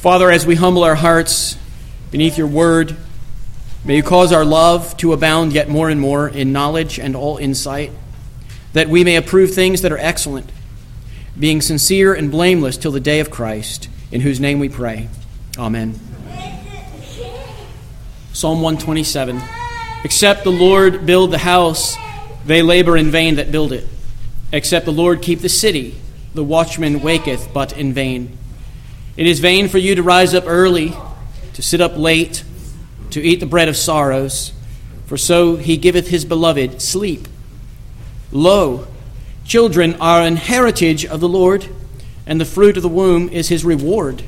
Father, as we humble our hearts beneath your word, may you cause our love to abound yet more and more in knowledge and all insight, that we may approve things that are excellent, being sincere and blameless till the day of Christ, in whose name we pray. Amen. Psalm 127 Except the Lord build the house, they labor in vain that build it. Except the Lord keep the city, the watchman waketh but in vain. It is vain for you to rise up early, to sit up late, to eat the bread of sorrows, for so he giveth his beloved sleep. Lo, children are an heritage of the Lord, and the fruit of the womb is his reward.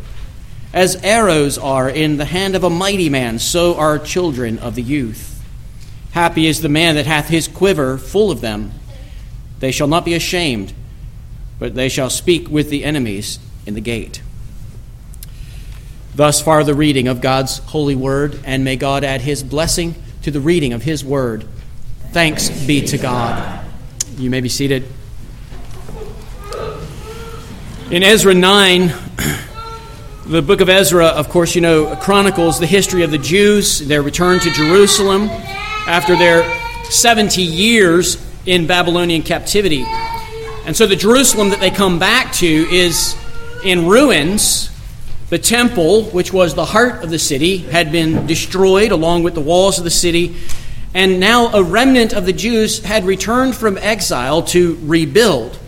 As arrows are in the hand of a mighty man, so are children of the youth. Happy is the man that hath his quiver full of them. They shall not be ashamed, but they shall speak with the enemies in the gate. Thus far, the reading of God's holy word, and may God add his blessing to the reading of his word. Thanks be to God. You may be seated. In Ezra 9, the book of Ezra, of course, you know, chronicles the history of the Jews, their return to Jerusalem after their 70 years in Babylonian captivity. And so the Jerusalem that they come back to is in ruins the temple, which was the heart of the city, had been destroyed along with the walls of the city, and now a remnant of the Jews had returned from exile to rebuild.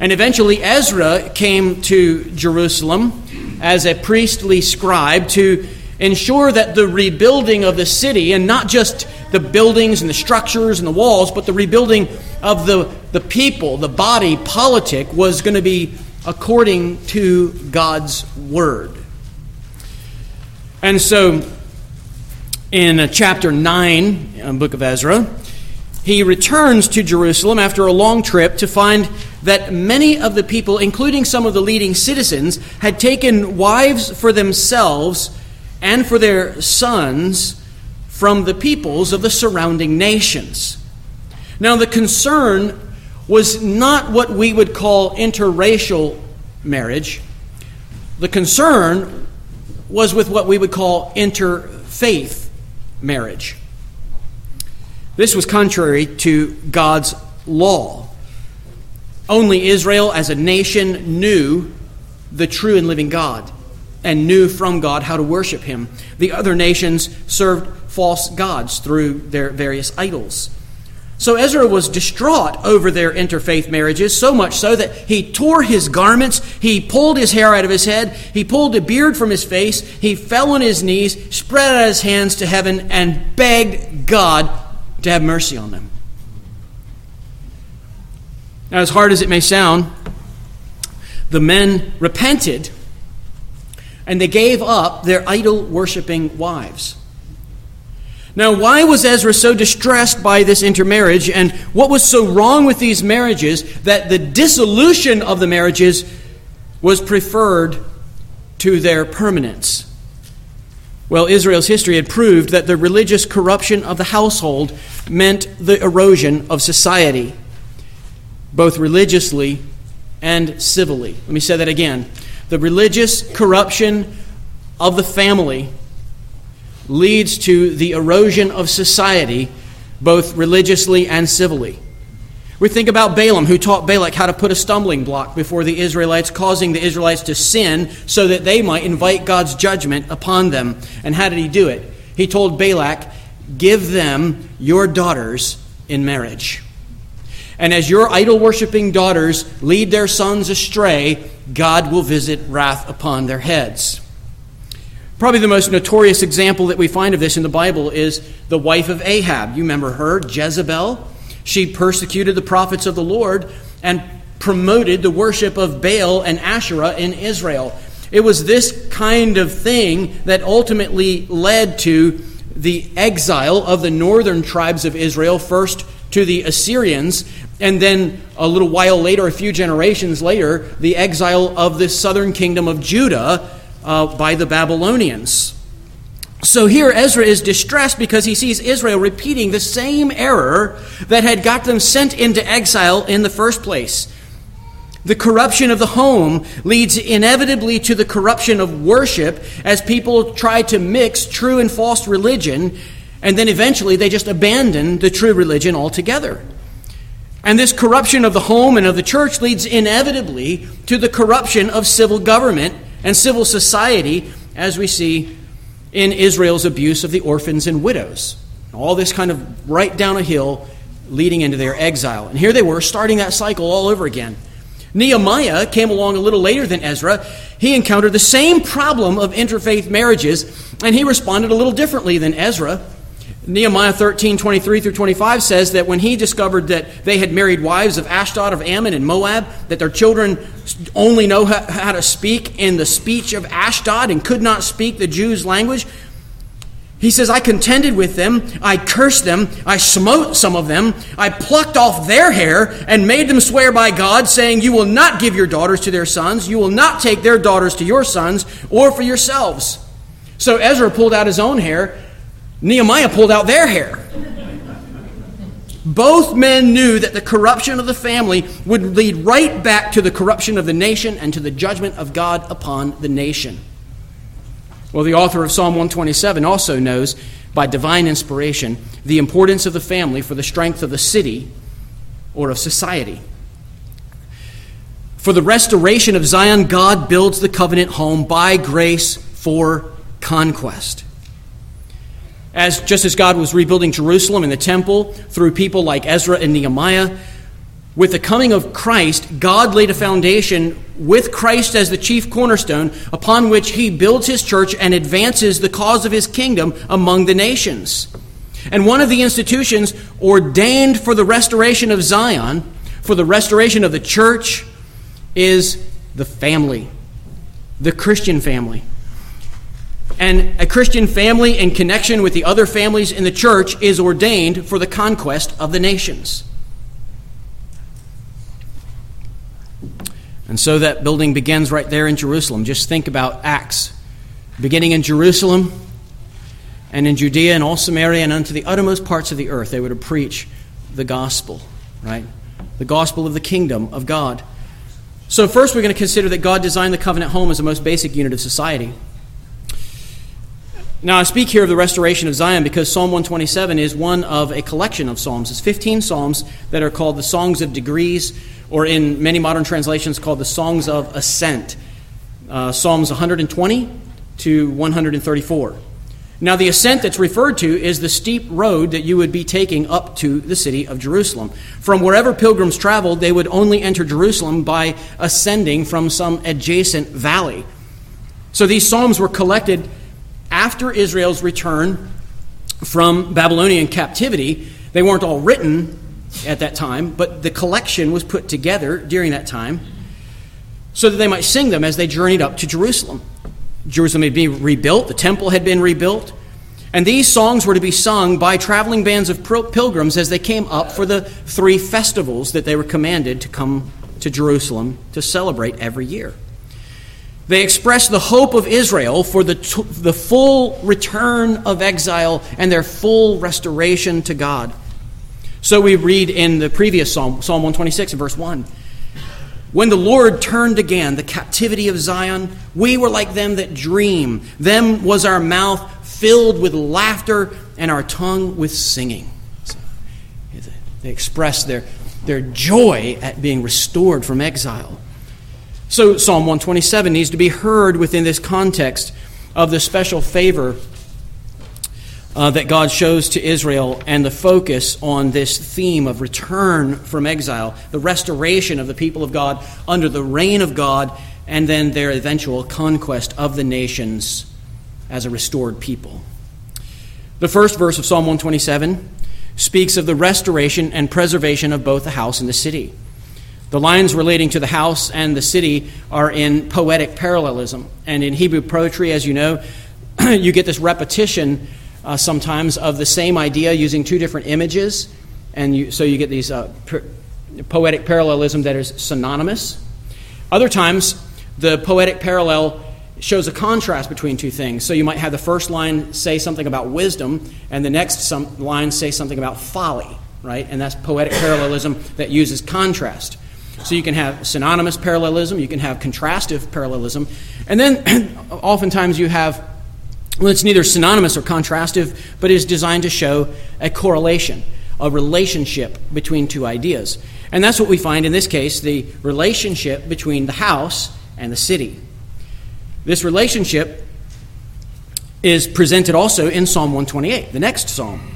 And eventually Ezra came to Jerusalem as a priestly scribe to ensure that the rebuilding of the city, and not just the buildings and the structures and the walls, but the rebuilding of the, the people, the body politic, was going to be according to God's word. And so, in uh, chapter 9, in the book of Ezra, he returns to Jerusalem after a long trip to find that many of the people, including some of the leading citizens, had taken wives for themselves and for their sons from the peoples of the surrounding nations. Now, the concern was not what we would call interracial marriage. The concern was with what we would call interfaith marriage. This was contrary to God's law. Only Israel as a nation knew the true and living God and knew from God how to worship Him. The other nations served false gods through their various idols. So Ezra was distraught over their interfaith marriages, so much so that he tore his garments, he pulled his hair out of his head, he pulled a beard from his face, he fell on his knees, spread out his hands to heaven, and begged God to have mercy on them. Now, as hard as it may sound, the men repented and they gave up their idol worshiping wives. Now, why was Ezra so distressed by this intermarriage, and what was so wrong with these marriages that the dissolution of the marriages was preferred to their permanence? Well, Israel's history had proved that the religious corruption of the household meant the erosion of society, both religiously and civilly. Let me say that again. The religious corruption of the family leads to the erosion of society, both religiously and civilly. We think about Balaam, who taught Balak how to put a stumbling block before the Israelites, causing the Israelites to sin so that they might invite God's judgment upon them. And how did he do it? He told Balak, Give them your daughters in marriage. And as your idol worshiping daughters lead their sons astray, God will visit wrath upon their heads. Probably the most notorious example that we find of this in the Bible is the wife of Ahab. You remember her, Jezebel? She persecuted the prophets of the Lord and promoted the worship of Baal and Asherah in Israel. It was this kind of thing that ultimately led to the exile of the northern tribes of Israel, first to the Assyrians, and then a little while later, a few generations later, the exile of the southern kingdom of Judah uh, by the Babylonians. So here Ezra is distressed because he sees Israel repeating the same error that had got them sent into exile in the first place. The corruption of the home leads inevitably to the corruption of worship as people try to mix true and false religion, and then eventually they just abandon the true religion altogether. And this corruption of the home and of the church leads inevitably to the corruption of civil government and civil society, as we see in Israel's abuse of the orphans and widows. All this kind of right down a hill leading into their exile. And here they were, starting that cycle all over again. Nehemiah came along a little later than Ezra. He encountered the same problem of interfaith marriages, and he responded a little differently than Ezra. Nehemiah 13, 23 through 25 says that when he discovered that they had married wives of Ashdod, of Ammon, and Moab, that their children only know how to speak in the speech of Ashdod and could not speak the Jews' language, he says, I contended with them, I cursed them, I smote some of them, I plucked off their hair, and made them swear by God, saying, You will not give your daughters to their sons, you will not take their daughters to your sons, or for yourselves. So Ezra pulled out his own hair, Nehemiah pulled out their hair. Both men knew that the corruption of the family would lead right back to the corruption of the nation and to the judgment of God upon the nation. Well, the author of Psalm 127 also knows, by divine inspiration, the importance of the family for the strength of the city or of society. For the restoration of Zion, God builds the covenant home by grace for conquest. As just as God was rebuilding Jerusalem and the temple through people like Ezra and Nehemiah, with the coming of Christ, God laid a foundation with Christ as the chief cornerstone upon which he builds his church and advances the cause of his kingdom among the nations. And one of the institutions ordained for the restoration of Zion, for the restoration of the church, is the family, the Christian family. And a Christian family in connection with the other families in the church is ordained for the conquest of the nations. And so that building begins right there in Jerusalem. Just think about Acts. Beginning in Jerusalem and in Judea and all Samaria and unto the uttermost parts of the earth, they would preach the gospel, right? The gospel of the kingdom of God. So, first, we're going to consider that God designed the covenant home as the most basic unit of society. Now, I speak here of the restoration of Zion because Psalm 127 is one of a collection of psalms. It's 15 psalms that are called the Songs of Degrees or in many modern translations called the Songs of Ascent, uh, Psalms 120 to 134. Now, the ascent that's referred to is the steep road that you would be taking up to the city of Jerusalem. From wherever pilgrims traveled, they would only enter Jerusalem by ascending from some adjacent valley. So these psalms were collected after Israel's return from Babylonian captivity. They weren't all written at that time, but the collection was put together during that time so that they might sing them as they journeyed up to Jerusalem. Jerusalem had been rebuilt, the temple had been rebuilt, and these songs were to be sung by traveling bands of pilgrims as they came up for the three festivals that they were commanded to come to Jerusalem to celebrate every year. They express the hope of Israel for the, t- the full return of exile and their full restoration to God. So we read in the previous psalm, Psalm 126 and verse 1. When the Lord turned again the captivity of Zion, we were like them that dream. Them was our mouth filled with laughter and our tongue with singing. So they express their, their joy at being restored from exile. So Psalm 127 needs to be heard within this context of the special favor uh, that God shows to Israel and the focus on this theme of return from exile, the restoration of the people of God under the reign of God, and then their eventual conquest of the nations as a restored people. The first verse of Psalm 127 speaks of the restoration and preservation of both the house and the city. The lines relating to the house and the city are in poetic parallelism. And in Hebrew poetry, as you know, you get this repetition uh, sometimes of the same idea using two different images. And you, so you get these uh, per, poetic parallelism that is synonymous. Other times, the poetic parallel shows a contrast between two things. So you might have the first line say something about wisdom, and the next some line say something about folly, right? And that's poetic parallelism that uses contrast. So you can have synonymous parallelism, you can have contrastive parallelism, and then oftentimes you have, well, it's neither synonymous or contrastive, but is designed to show a correlation, a relationship between two ideas. And that's what we find in this case the relationship between the house and the city. This relationship is presented also in Psalm 128, the next psalm.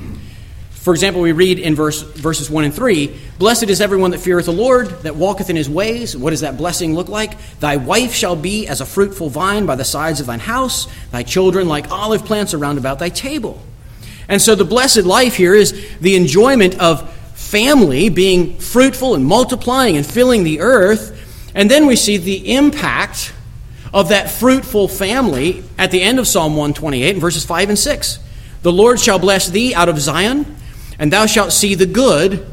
For example, we read in verse, verses 1 and 3 Blessed is everyone that feareth the Lord, that walketh in his ways. What does that blessing look like? Thy wife shall be as a fruitful vine by the sides of thine house, thy children like olive plants around about thy table. And so the blessed life here is the enjoyment of family being fruitful and multiplying and filling the earth. And then we see the impact of that fruitful family at the end of Psalm 128 in verses 5 and 6. The Lord shall bless thee out of Zion and thou shalt see the good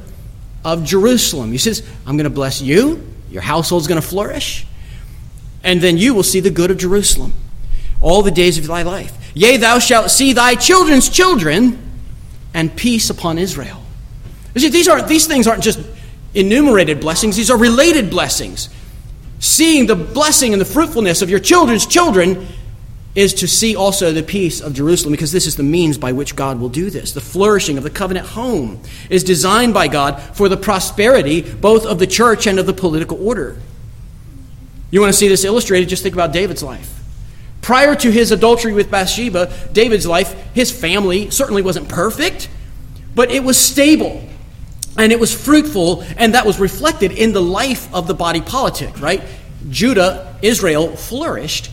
of Jerusalem. He says, I'm going to bless you, your household's going to flourish, and then you will see the good of Jerusalem all the days of thy life. Yea, thou shalt see thy children's children, and peace upon Israel. You see, these, aren't, these things aren't just enumerated blessings, these are related blessings. Seeing the blessing and the fruitfulness of your children's children is to see also the peace of Jerusalem, because this is the means by which God will do this. The flourishing of the covenant home is designed by God for the prosperity both of the church and of the political order. You want to see this illustrated? Just think about David's life. Prior to his adultery with Bathsheba, David's life, his family certainly wasn't perfect, but it was stable and it was fruitful, and that was reflected in the life of the body politic, right? Judah, Israel flourished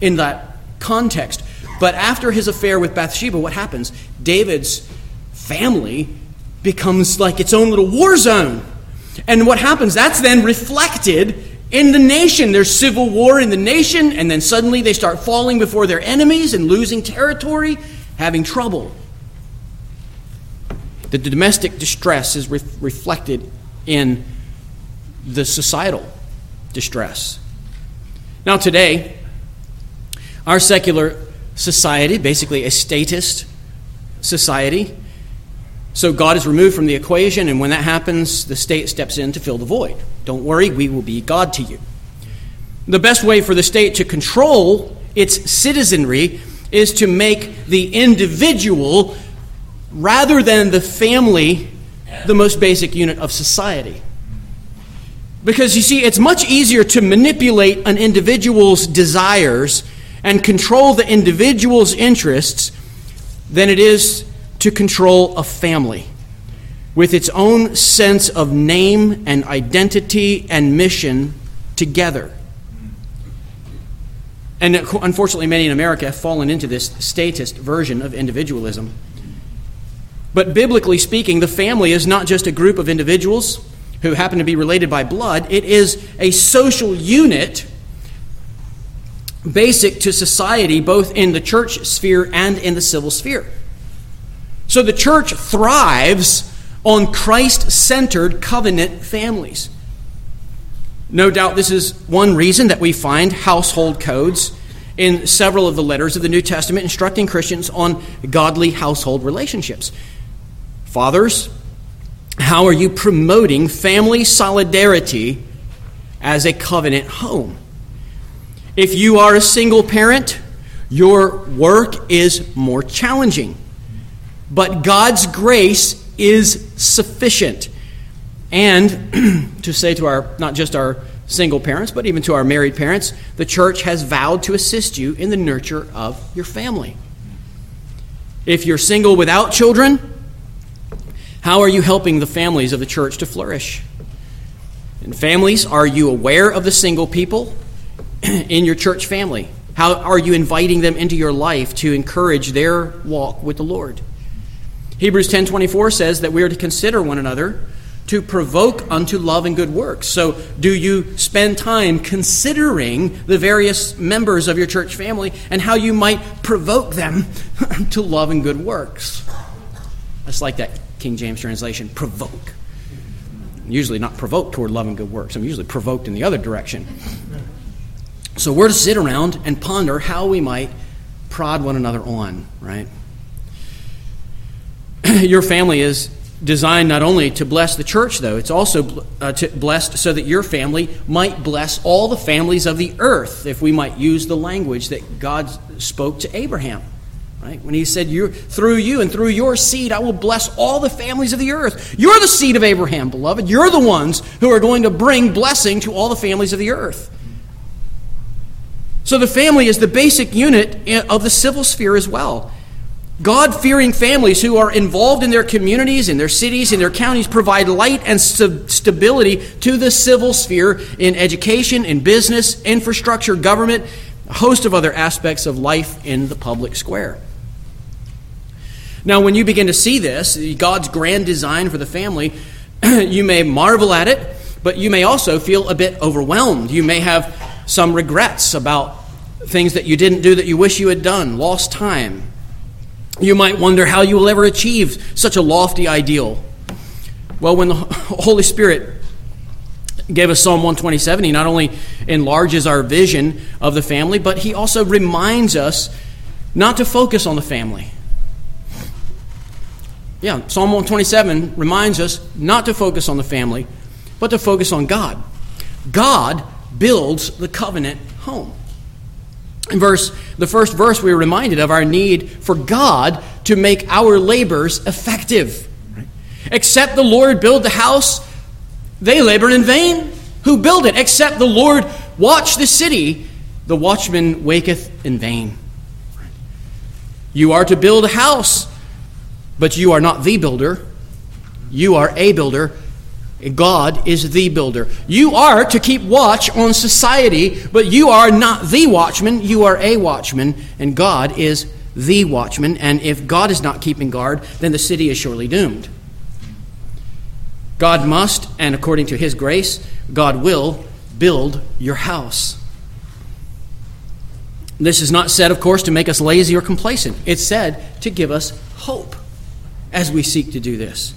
in that context. But after his affair with Bathsheba, what happens? David's family becomes like its own little war zone. And what happens? That's then reflected in the nation. There's civil war in the nation, and then suddenly they start falling before their enemies and losing territory, having trouble. The domestic distress is re- reflected in the societal distress. Now, today, our secular society, basically a statist society, so God is removed from the equation, and when that happens, the state steps in to fill the void. Don't worry, we will be God to you. The best way for the state to control its citizenry is to make the individual, rather than the family, the most basic unit of society. Because you see, it's much easier to manipulate an individual's desires and control the individual's interests than it is to control a family with its own sense of name and identity and mission together. And uh, unfortunately, many in America have fallen into this statist version of individualism. But biblically speaking, the family is not just a group of individuals who happen to be related by blood, it is a social unit basic to society, both in the church sphere and in the civil sphere. So the church thrives on Christ centered covenant families. No doubt this is one reason that we find household codes in several of the letters of the New Testament instructing Christians on godly household relationships. Fathers, how are you promoting family solidarity as a covenant home? If you are a single parent, your work is more challenging. But God's grace is sufficient. And to say to our, not just our single parents, but even to our married parents, the church has vowed to assist you in the nurture of your family. If you're single without children, how are you helping the families of the church to flourish? And families, are you aware of the single people in your church family? How are you inviting them into your life to encourage their walk with the Lord? Hebrews 10:24 says that we are to consider one another to provoke unto love and good works. So, do you spend time considering the various members of your church family and how you might provoke them to love and good works? That's like that King James translation, provoke. usually not provoked toward love and good works. I'm usually provoked in the other direction. So we're to sit around and ponder how we might prod one another on, right? Your family is designed not only to bless the church, though, it's also uh, blessed so that your family might bless all the families of the earth, if we might use the language that God spoke to Abraham. Right? When he said, you, Through you and through your seed, I will bless all the families of the earth. You're the seed of Abraham, beloved. You're the ones who are going to bring blessing to all the families of the earth. So the family is the basic unit of the civil sphere as well. God fearing families who are involved in their communities, in their cities, in their counties provide light and st- stability to the civil sphere in education, in business, infrastructure, government, a host of other aspects of life in the public square. Now, when you begin to see this, God's grand design for the family, you may marvel at it, but you may also feel a bit overwhelmed. You may have some regrets about things that you didn't do that you wish you had done, lost time. You might wonder how you will ever achieve such a lofty ideal. Well, when the Holy Spirit gave us Psalm 127, he not only enlarges our vision of the family, but he also reminds us not to focus on the family yeah, Psalm 127 reminds us not to focus on the family, but to focus on God. God builds the covenant home. In verse, the first verse, we are reminded of our need for God to make our labors effective. Except the Lord build the house, they labor in vain. Who build it? Except the Lord watch the city, the watchman waketh in vain. You are to build a house. But you are not the builder, you are a builder. God is the builder. You are to keep watch on society, but you are not the watchman, you are a watchman, and God is the watchman. And if God is not keeping guard, then the city is surely doomed. God must, and according to his grace, God will build your house. This is not said, of course, to make us lazy or complacent. It's said to give us hope as we seek to do this.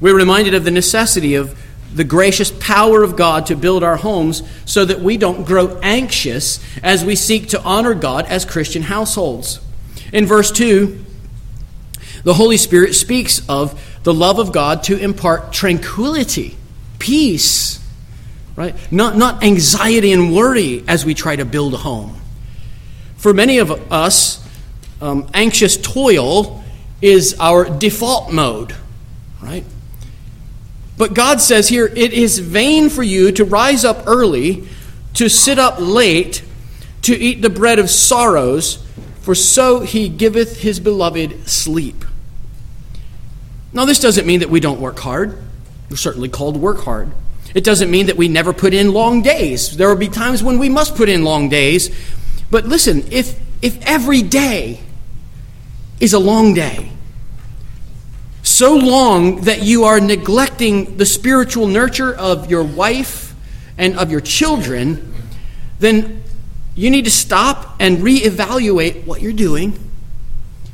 We're reminded of the necessity of the gracious power of God to build our homes so that we don't grow anxious as we seek to honor God as Christian households. In verse 2, the Holy Spirit speaks of the love of God to impart tranquility, peace, right? Not, not anxiety and worry as we try to build a home. For many of us, um, anxious toil is our default mode, right? But God says here, it is vain for you to rise up early, to sit up late, to eat the bread of sorrows, for so he giveth his beloved sleep. Now, this doesn't mean that we don't work hard. We're certainly called to work hard. It doesn't mean that we never put in long days. There will be times when we must put in long days. But listen, if, if every day is a long day. So long that you are neglecting the spiritual nurture of your wife and of your children, then you need to stop and reevaluate what you're doing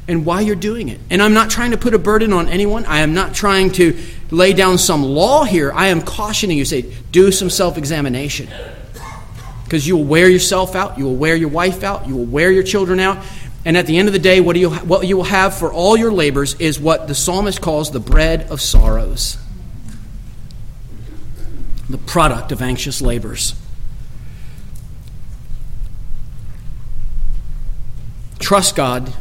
and why you're doing it. And I'm not trying to put a burden on anyone. I am not trying to lay down some law here. I am cautioning you, say, do some self examination. Because you will wear yourself out, you will wear your wife out, you will wear your children out, and at the end of the day, what, you, what you will have for all your labors is what the psalmist calls the bread of sorrows, the product of anxious labors. Trust God.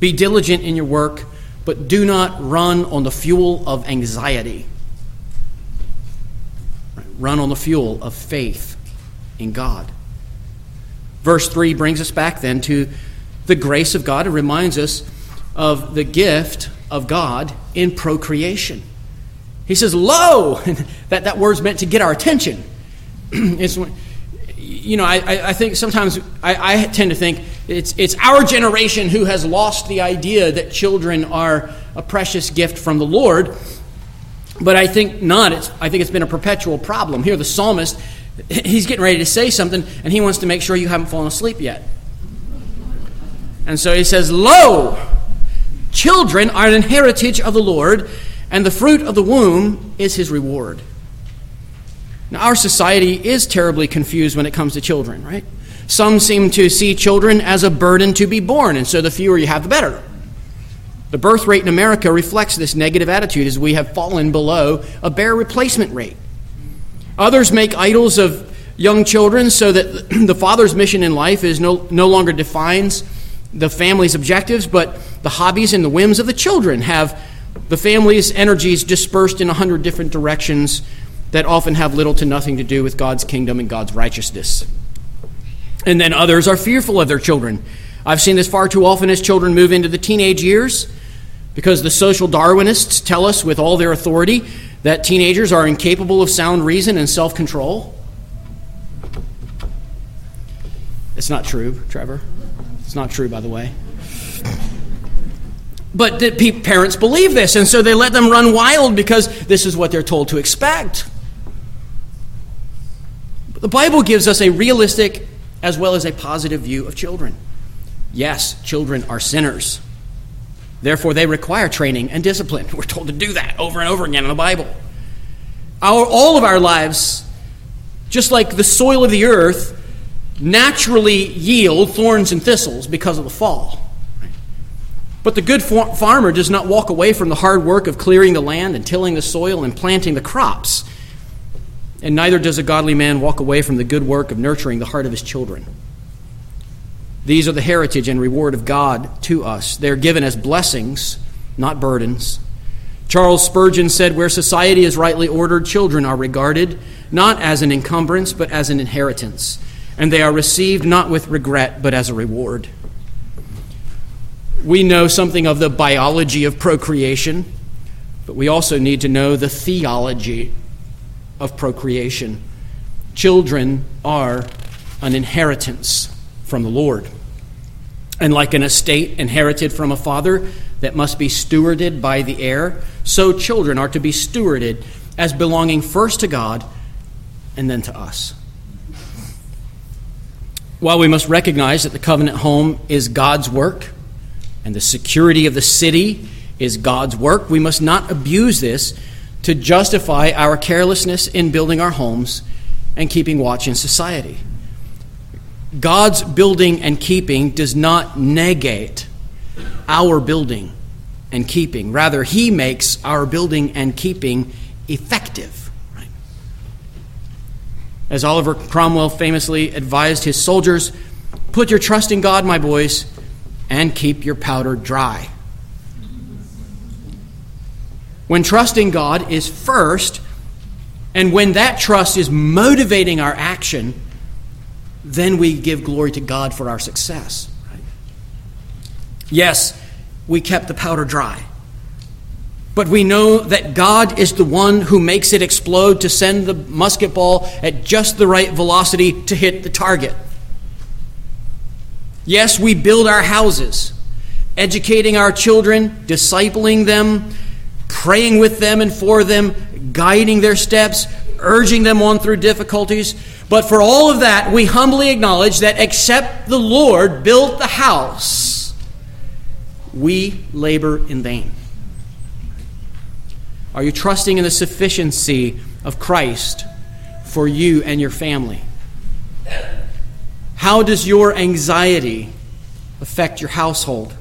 Be diligent in your work, but do not run on the fuel of anxiety. Run on the fuel of faith in God. Verse 3 brings us back then to the grace of God. It reminds us of the gift of God in procreation. He says, Lo! that, that word's meant to get our attention. it's, you know, I, I think sometimes I, I tend to think it's, it's our generation who has lost the idea that children are a precious gift from the Lord. But I think not. It's, I think it's been a perpetual problem. Here, the psalmist he's getting ready to say something, and he wants to make sure you haven't fallen asleep yet. And so he says, Lo, children are an heritage of the Lord, and the fruit of the womb is his reward. Now, our society is terribly confused when it comes to children, right? Some seem to see children as a burden to be born, and so the fewer you have, the better. The birth rate in America reflects this negative attitude as we have fallen below a bare replacement rate. Others make idols of young children so that the father's mission in life is no, no longer defines the family's objectives, but the hobbies and the whims of the children have the family's energies dispersed in a hundred different directions that often have little to nothing to do with God's kingdom and God's righteousness. And then others are fearful of their children. I've seen this far too often as children move into the teenage years because the social Darwinists tell us with all their authority that teenagers are incapable of sound reason and self control. It's not true, Trevor. It's not true, by the way. But parents believe this, and so they let them run wild because this is what they're told to expect. But the Bible gives us a realistic as well as a positive view of children. Yes, children are sinners. Therefore, they require training and discipline. We're told to do that over and over again in the Bible. Our, all of our lives, just like the soil of the earth, naturally yield thorns and thistles because of the fall. But the good farmer does not walk away from the hard work of clearing the land and tilling the soil and planting the crops. And neither does a godly man walk away from the good work of nurturing the heart of his children. These are the heritage and reward of God to us. They are given as blessings, not burdens. Charles Spurgeon said, Where society is rightly ordered, children are regarded not as an encumbrance, but as an inheritance and they are received not with regret, but as a reward. We know something of the biology of procreation, but we also need to know the theology of procreation. Children are an inheritance from the Lord. And like an estate inherited from a father that must be stewarded by the heir, so children are to be stewarded as belonging first to God and then to us. While we must recognize that the covenant home is God's work and the security of the city is God's work, we must not abuse this to justify our carelessness in building our homes and keeping watch in society. God's building and keeping does not negate our building and keeping. Rather, He makes our building and keeping effective. As Oliver Cromwell famously advised his soldiers, put your trust in God, my boys, and keep your powder dry. When trusting God is first, and when that trust is motivating our action, then we give glory to God for our success. Right? Yes, we kept the powder dry. But we know that God is the one who makes it explode to send the musket ball at just the right velocity to hit the target. Yes, we build our houses, educating our children, discipling them, praying with them and for them, guiding their steps, urging them on through difficulties. But for all of that, we humbly acknowledge that except the Lord built the house, we labor in vain. Are you trusting in the sufficiency of Christ for you and your family? How does your anxiety affect your household?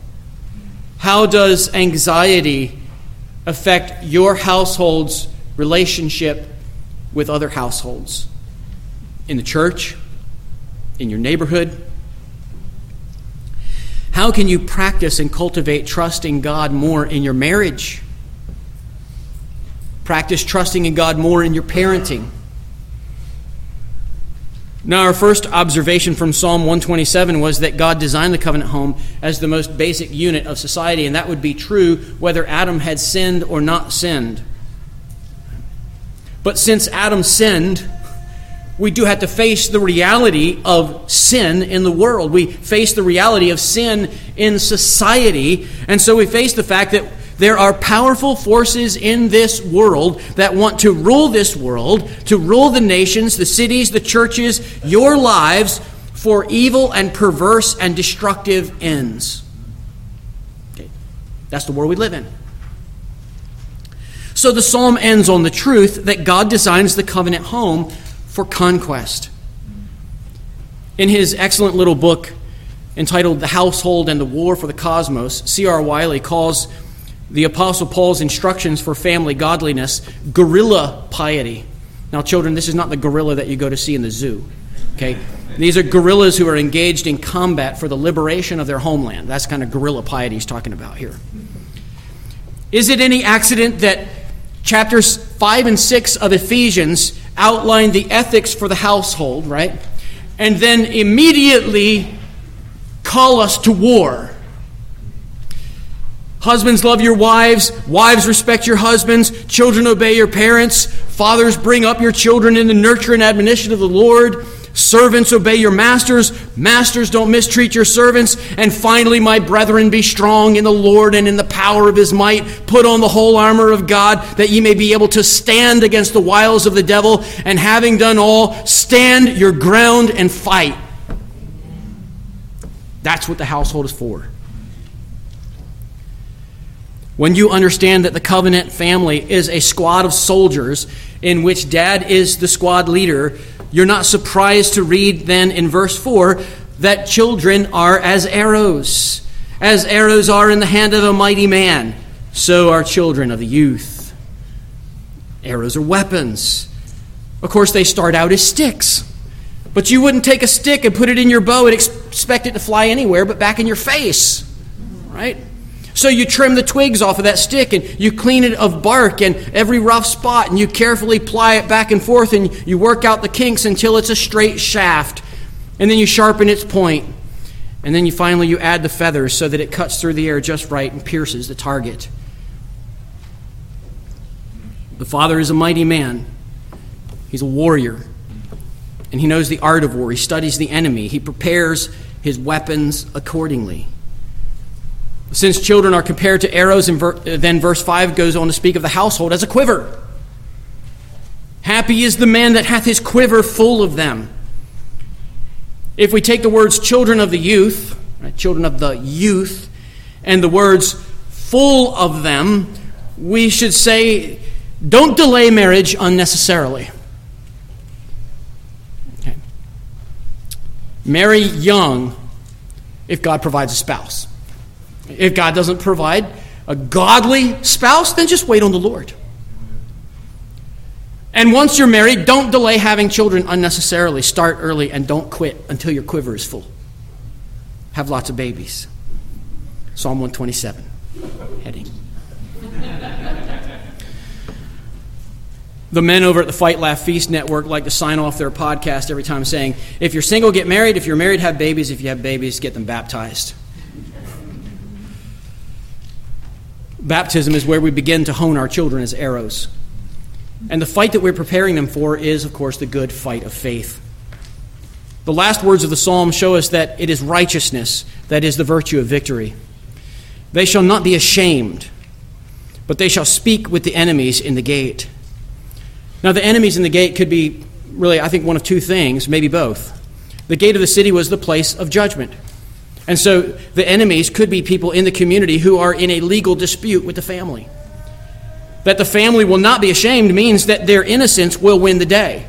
How does anxiety affect your household's relationship with other households? In the church? In your neighborhood? How can you practice and cultivate trusting God more in your marriage? Practice trusting in God more in your parenting. Now, our first observation from Psalm 127 was that God designed the covenant home as the most basic unit of society, and that would be true whether Adam had sinned or not sinned. But since Adam sinned, we do have to face the reality of sin in the world. We face the reality of sin in society, and so we face the fact that there are powerful forces in this world that want to rule this world, to rule the nations, the cities, the churches, your lives for evil and perverse and destructive ends. Okay. That's the world we live in. So the psalm ends on the truth that God designs the covenant home for conquest. In his excellent little book, entitled The Household and the War for the Cosmos, C.R. Wiley calls the Apostle Paul's instructions for family godliness guerrilla piety. Now, children, this is not the gorilla that you go to see in the zoo. Okay? These are guerrillas who are engaged in combat for the liberation of their homeland. That's kind of guerrilla piety he's talking about here. Is it any accident that chapters 5 and 6 of Ephesians outline the ethics for the household, right? And then immediately call us to war? Husbands, love your wives. Wives, respect your husbands. Children, obey your parents. Fathers, bring up your children in the nurture and admonition of the Lord. Servants, obey your masters. Masters, don't mistreat your servants. And finally, my brethren, be strong in the Lord and in the power of his might. Put on the whole armor of God, that ye may be able to stand against the wiles of the devil. And having done all, stand your ground and fight. That's what the household is for. When you understand that the covenant family is a squad of soldiers in which dad is the squad leader, you're not surprised to read then in verse 4 that children are as arrows. As arrows are in the hand of a mighty man, so are children of the youth. Arrows are weapons. Of course, they start out as sticks. But you wouldn't take a stick and put it in your bow and expect it to fly anywhere but back in your face. Right? So you trim the twigs off of that stick and you clean it of bark and every rough spot and you carefully ply it back and forth and you work out the kinks until it's a straight shaft. And then you sharpen its point. And then you finally you add the feathers so that it cuts through the air just right and pierces the target. The father is a mighty man. He's a warrior. And he knows the art of war. He studies the enemy. He prepares his weapons accordingly. Since children are compared to arrows, and ver- then verse 5 goes on to speak of the household as a quiver. Happy is the man that hath his quiver full of them. If we take the words children of the youth, right, children of the youth, and the words full of them, we should say, don't delay marriage unnecessarily. Okay. Marry young if God provides a spouse. If God doesn't provide a godly spouse, then just wait on the Lord. And once you're married, don't delay having children unnecessarily. Start early and don't quit until your quiver is full. Have lots of babies. Psalm 127, heading. the men over at the Fight Laugh Feast Network like to sign off their podcast every time saying, if you're single, get married. If you're married, have babies. If you have babies, get them baptized. Baptism is where we begin to hone our children as arrows. And the fight that we're preparing them for is, of course, the good fight of faith. The last words of the psalm show us that it is righteousness that is the virtue of victory. They shall not be ashamed, but they shall speak with the enemies in the gate. Now, the enemies in the gate could be really, I think, one of two things, maybe both. The gate of the city was the place of judgment. And so the enemies could be people in the community who are in a legal dispute with the family. That the family will not be ashamed means that their innocence will win the day.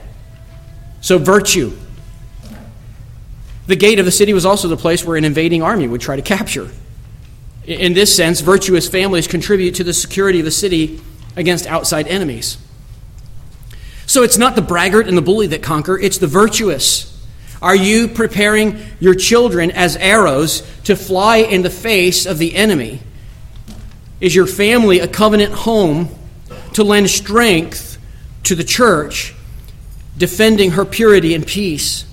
So, virtue. The gate of the city was also the place where an invading army would try to capture. In this sense, virtuous families contribute to the security of the city against outside enemies. So, it's not the braggart and the bully that conquer, it's the virtuous are you preparing your children as arrows to fly in the face of the enemy? Is your family a covenant home to lend strength to the church, defending her purity and peace?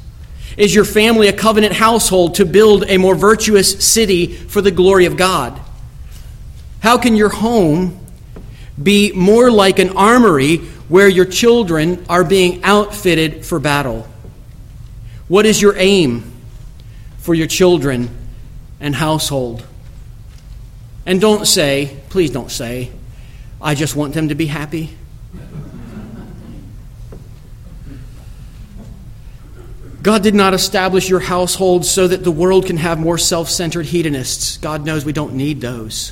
Is your family a covenant household to build a more virtuous city for the glory of God? How can your home be more like an armory where your children are being outfitted for battle? What is your aim for your children and household? And don't say, please don't say, I just want them to be happy. God did not establish your household so that the world can have more self centered hedonists. God knows we don't need those.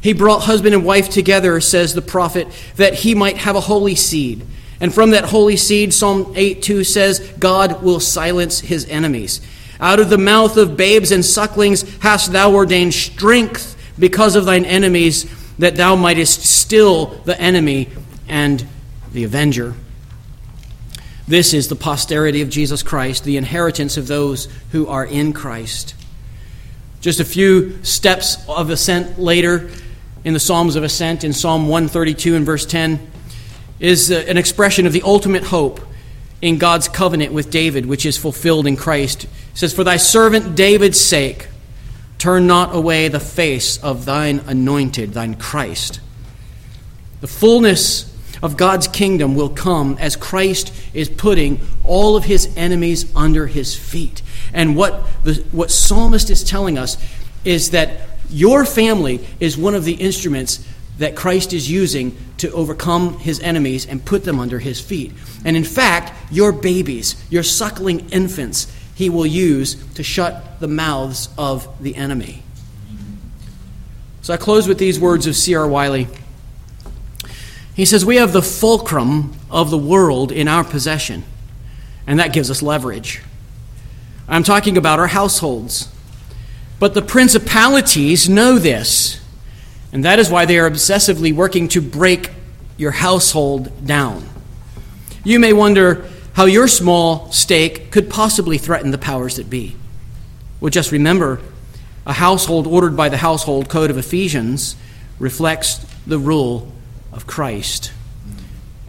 He brought husband and wife together, says the prophet, that he might have a holy seed and from that holy seed, Psalm 8 2 says, God will silence his enemies. Out of the mouth of babes and sucklings hast thou ordained strength because of thine enemies, that thou mightest still the enemy and the avenger. This is the posterity of Jesus Christ, the inheritance of those who are in Christ. Just a few steps of ascent later in the Psalms of Ascent, in Psalm 132 and verse 10, is an expression of the ultimate hope in God's covenant with David, which is fulfilled in Christ. It says, For thy servant David's sake, turn not away the face of thine anointed, thine Christ. The fullness of God's kingdom will come as Christ is putting all of his enemies under his feet. And what the what psalmist is telling us is that your family is one of the instruments that Christ is using to overcome his enemies and put them under his feet. And in fact, your babies, your suckling infants, he will use to shut the mouths of the enemy. So I close with these words of C.R. Wiley. He says, We have the fulcrum of the world in our possession, and that gives us leverage. I'm talking about our households. But the principalities know this, and that is why they are obsessively working to break your household down. You may wonder how your small stake could possibly threaten the powers that be. Well, just remember a household ordered by the household code of Ephesians reflects the rule of Christ.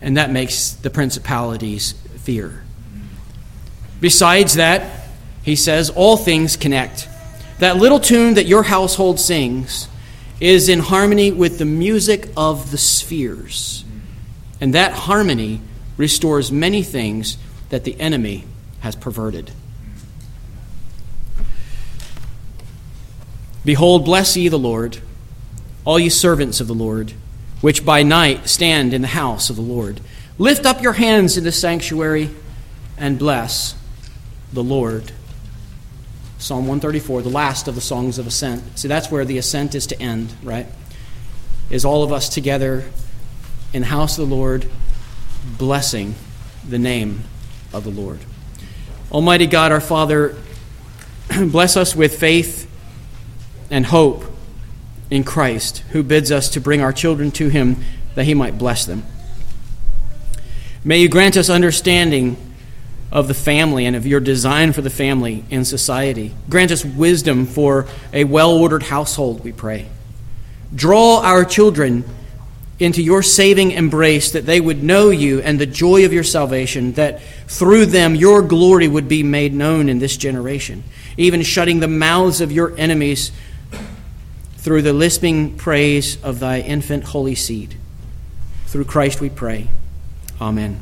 And that makes the principalities fear. Besides that, he says, all things connect. That little tune that your household sings is in harmony with the music of the spheres. And that harmony restores many things that the enemy has perverted. Behold, bless ye the Lord, all ye servants of the Lord which by night stand in the house of the Lord. Lift up your hands in the sanctuary and bless the Lord. Psalm 134, the last of the songs of ascent. See, that's where the ascent is to end, right? Is all of us together in the house of the Lord, blessing the name of the Lord. Almighty God, our Father, bless us with faith and hope in Christ, who bids us to bring our children to him that he might bless them. May you grant us understanding of the family and of your design for the family in society. Grant us wisdom for a well ordered household, we pray. Draw our children into your saving embrace that they would know you and the joy of your salvation, that through them your glory would be made known in this generation, even shutting the mouths of your enemies through the lisping praise of thy infant holy seed. Through Christ we pray. Amen.